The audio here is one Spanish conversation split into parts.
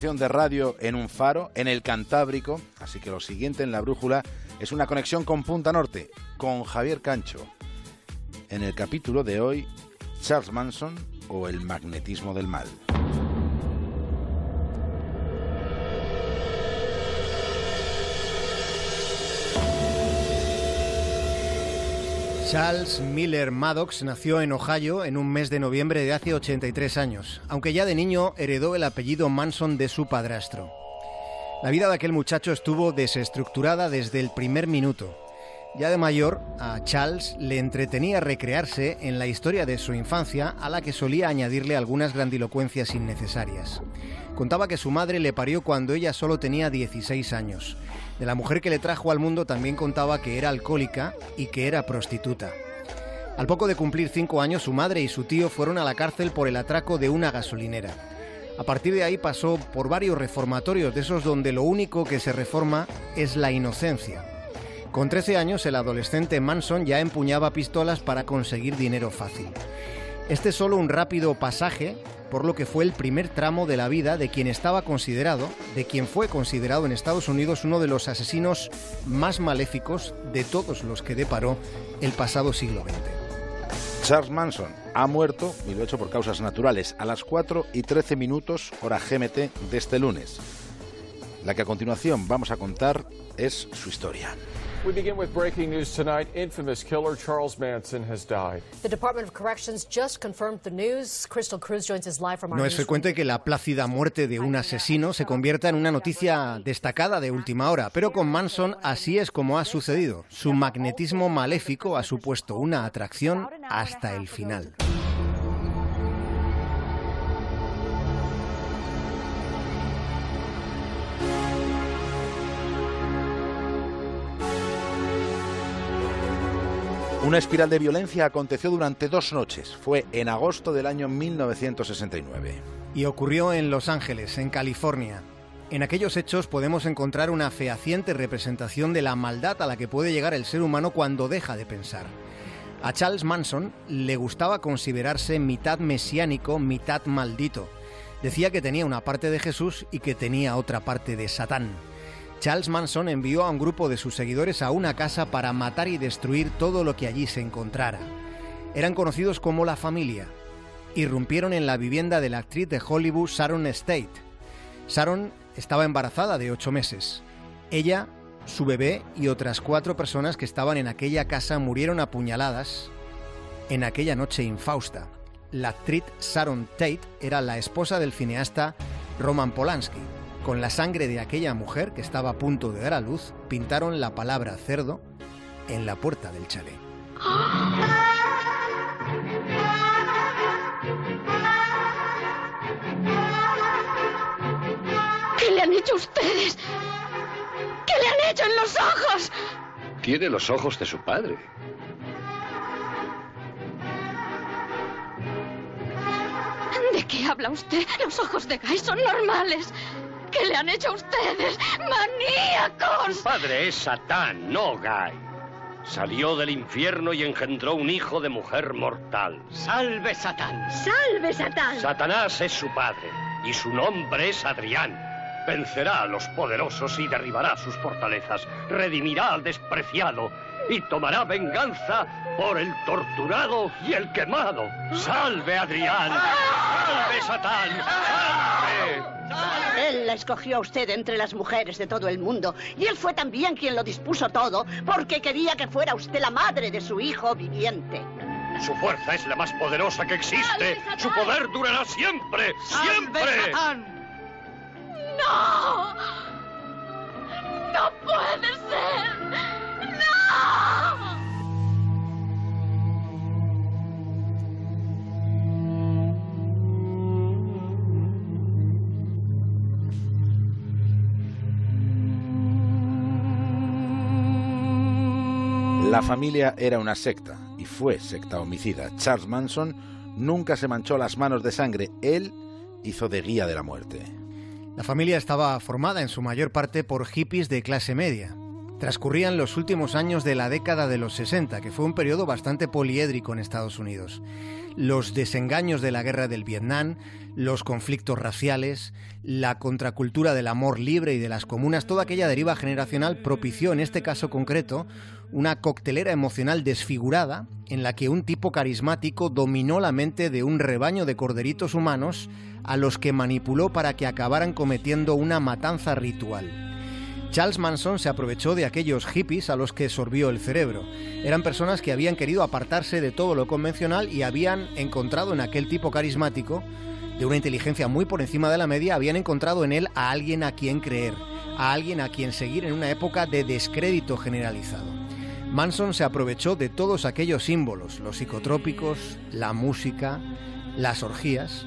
de radio en un faro, en el Cantábrico, así que lo siguiente en la brújula es una conexión con Punta Norte, con Javier Cancho. En el capítulo de hoy, Charles Manson o el magnetismo del mal. Charles Miller Maddox nació en Ohio en un mes de noviembre de hace 83 años, aunque ya de niño heredó el apellido Manson de su padrastro. La vida de aquel muchacho estuvo desestructurada desde el primer minuto. Ya de mayor, a Charles le entretenía recrearse en la historia de su infancia, a la que solía añadirle algunas grandilocuencias innecesarias. Contaba que su madre le parió cuando ella solo tenía 16 años de la mujer que le trajo al mundo también contaba que era alcohólica y que era prostituta. Al poco de cumplir cinco años, su madre y su tío fueron a la cárcel por el atraco de una gasolinera. A partir de ahí pasó por varios reformatorios, de esos donde lo único que se reforma es la inocencia. Con 13 años, el adolescente Manson ya empuñaba pistolas para conseguir dinero fácil. Este es solo un rápido pasaje por lo que fue el primer tramo de la vida de quien estaba considerado, de quien fue considerado en Estados Unidos uno de los asesinos más maléficos de todos los que deparó el pasado siglo XX. Charles Manson ha muerto, y lo hecho por causas naturales, a las 4 y 13 minutos hora GMT de este lunes. La que a continuación vamos a contar es su historia. We begin with breaking news tonight. Infamous killer Charles Manson has died. The Department of Corrections just confirmed the news. Crystal Cruz joins us live from our No es frecuente que la plácida muerte de un asesino se convierta en una noticia destacada de última hora, pero con Manson así es como ha sucedido. Su magnetismo maléfico ha supuesto una atracción hasta el final. Una espiral de violencia aconteció durante dos noches. Fue en agosto del año 1969. Y ocurrió en Los Ángeles, en California. En aquellos hechos podemos encontrar una fehaciente representación de la maldad a la que puede llegar el ser humano cuando deja de pensar. A Charles Manson le gustaba considerarse mitad mesiánico, mitad maldito. Decía que tenía una parte de Jesús y que tenía otra parte de Satán. Charles Manson envió a un grupo de sus seguidores a una casa para matar y destruir todo lo que allí se encontrara. Eran conocidos como la familia. Irrumpieron en la vivienda de la actriz de Hollywood Sharon State. Sharon estaba embarazada de ocho meses. Ella, su bebé y otras cuatro personas que estaban en aquella casa murieron apuñaladas en aquella noche infausta. La actriz Sharon Tate era la esposa del cineasta Roman Polanski. Con la sangre de aquella mujer que estaba a punto de dar a luz, pintaron la palabra cerdo en la puerta del chalet. ¿Qué le han hecho ustedes? ¿Qué le han hecho en los ojos? Tiene los ojos de su padre. ¿De qué habla usted? Los ojos de Guy son normales. ¿Qué le han hecho a ustedes? ¡Maníacos! Su padre es Satán, no Guy. Salió del infierno y engendró un hijo de mujer mortal. ¡Salve Satán! ¡Salve Satán! Satanás es su padre y su nombre es Adrián. Vencerá a los poderosos y derribará sus fortalezas. Redimirá al despreciado y tomará venganza por el torturado y el quemado. ¡Salve Adrián! ¡Salve Satán! ¡Salve! Él la escogió a usted entre las mujeres de todo el mundo. Y él fue también quien lo dispuso todo, porque quería que fuera usted la madre de su hijo viviente. Su fuerza es la más poderosa que existe. Su poder durará siempre, siempre. La familia era una secta y fue secta homicida. Charles Manson nunca se manchó las manos de sangre. Él hizo de guía de la muerte. La familia estaba formada en su mayor parte por hippies de clase media. Transcurrían los últimos años de la década de los 60, que fue un periodo bastante poliédrico en Estados Unidos. Los desengaños de la guerra del Vietnam, los conflictos raciales, la contracultura del amor libre y de las comunas, toda aquella deriva generacional propició en este caso concreto una coctelera emocional desfigurada en la que un tipo carismático dominó la mente de un rebaño de corderitos humanos a los que manipuló para que acabaran cometiendo una matanza ritual. Charles Manson se aprovechó de aquellos hippies a los que sorbió el cerebro. Eran personas que habían querido apartarse de todo lo convencional y habían encontrado en aquel tipo carismático, de una inteligencia muy por encima de la media, habían encontrado en él a alguien a quien creer, a alguien a quien seguir en una época de descrédito generalizado. Manson se aprovechó de todos aquellos símbolos, los psicotrópicos, la música, las orgías,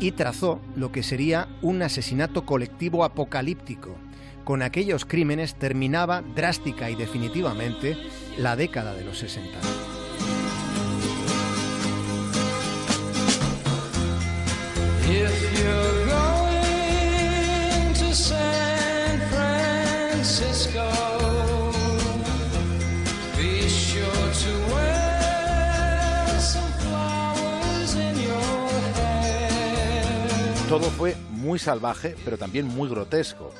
y trazó lo que sería un asesinato colectivo apocalíptico, con aquellos crímenes terminaba drástica y definitivamente la década de los 60. Todo fue muy salvaje, pero también muy grotesco.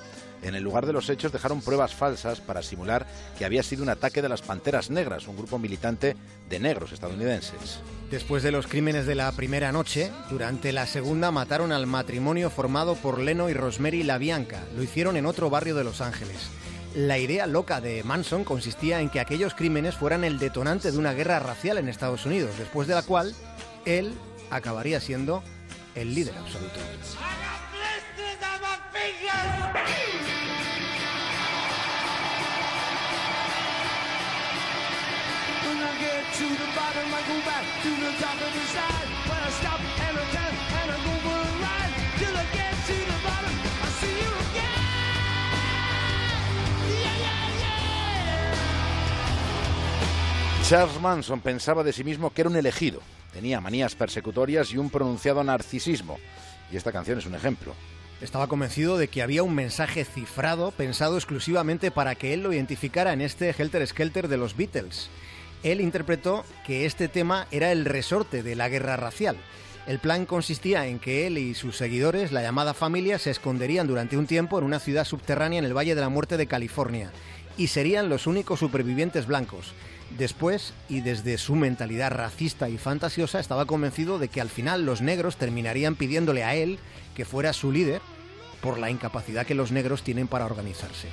En el lugar de los hechos dejaron pruebas falsas para simular que había sido un ataque de las Panteras Negras, un grupo militante de negros estadounidenses. Después de los crímenes de la primera noche, durante la segunda mataron al matrimonio formado por Leno y Rosemary LaBianca. Lo hicieron en otro barrio de Los Ángeles. La idea loca de Manson consistía en que aquellos crímenes fueran el detonante de una guerra racial en Estados Unidos, después de la cual él acabaría siendo el líder absoluto. Charles Manson pensaba de sí mismo que era un elegido. Tenía manías persecutorias y un pronunciado narcisismo. Y esta canción es un ejemplo. Estaba convencido de que había un mensaje cifrado pensado exclusivamente para que él lo identificara en este Helter Skelter de los Beatles. Él interpretó que este tema era el resorte de la guerra racial. El plan consistía en que él y sus seguidores, la llamada familia, se esconderían durante un tiempo en una ciudad subterránea en el Valle de la Muerte de California y serían los únicos supervivientes blancos. Después, y desde su mentalidad racista y fantasiosa, estaba convencido de que al final los negros terminarían pidiéndole a él que fuera su líder por la incapacidad que los negros tienen para organizarse.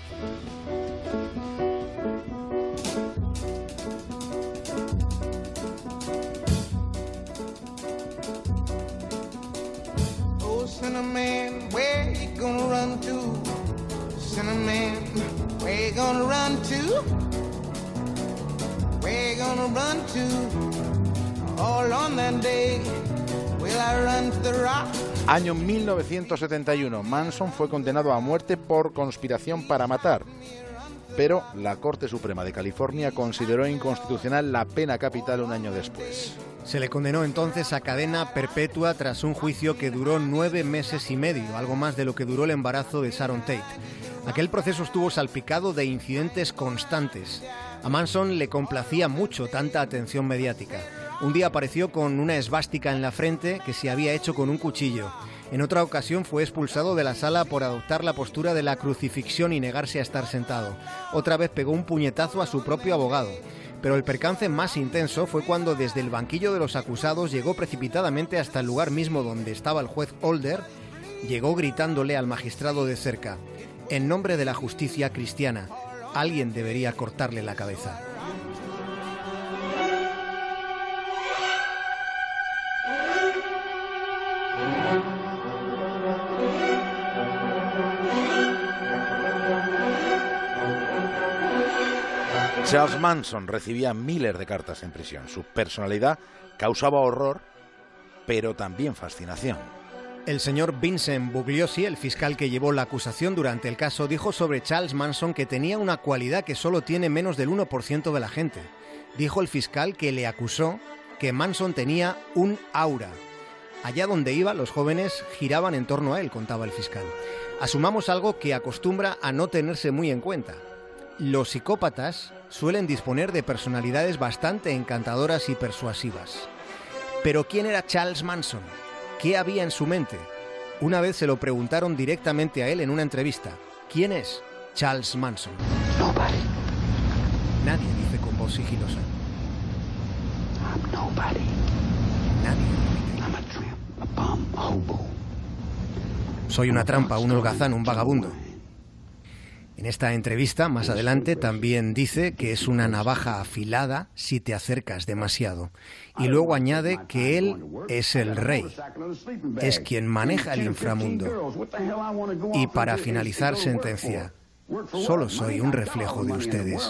Oh, Cinnamon, where you gonna run to? Run to? Año 1971. Manson fue condenado a muerte por conspiración para matar. Pero la Corte Suprema de California consideró inconstitucional la pena capital un año después. Se le condenó entonces a cadena perpetua tras un juicio que duró nueve meses y medio, algo más de lo que duró el embarazo de Sharon Tate. Aquel proceso estuvo salpicado de incidentes constantes. A Manson le complacía mucho tanta atención mediática. Un día apareció con una esvástica en la frente que se había hecho con un cuchillo. En otra ocasión fue expulsado de la sala por adoptar la postura de la crucifixión y negarse a estar sentado. Otra vez pegó un puñetazo a su propio abogado. Pero el percance más intenso fue cuando desde el banquillo de los acusados llegó precipitadamente hasta el lugar mismo donde estaba el juez Holder, llegó gritándole al magistrado de cerca, en nombre de la justicia cristiana, alguien debería cortarle la cabeza. Charles Manson recibía miles de cartas en prisión. Su personalidad causaba horror, pero también fascinación. El señor Vincent Bugliosi, el fiscal que llevó la acusación durante el caso, dijo sobre Charles Manson que tenía una cualidad que solo tiene menos del 1% de la gente. Dijo el fiscal que le acusó que Manson tenía un aura. Allá donde iba, los jóvenes giraban en torno a él, contaba el fiscal. Asumamos algo que acostumbra a no tenerse muy en cuenta. Los psicópatas suelen disponer de personalidades bastante encantadoras y persuasivas. Pero ¿quién era Charles Manson? ¿Qué había en su mente? Una vez se lo preguntaron directamente a él en una entrevista. ¿Quién es Charles Manson? Nobody. Nadie dice con voz sigilosa. I'm nobody. Nadie. I'm a tramp, a bum, a hobo. Soy una trampa, un holgazán, un vagabundo. En esta entrevista, más adelante, también dice que es una navaja afilada si te acercas demasiado. Y luego añade que él es el rey, es quien maneja el inframundo. Y para finalizar, sentencia, solo soy un reflejo de ustedes.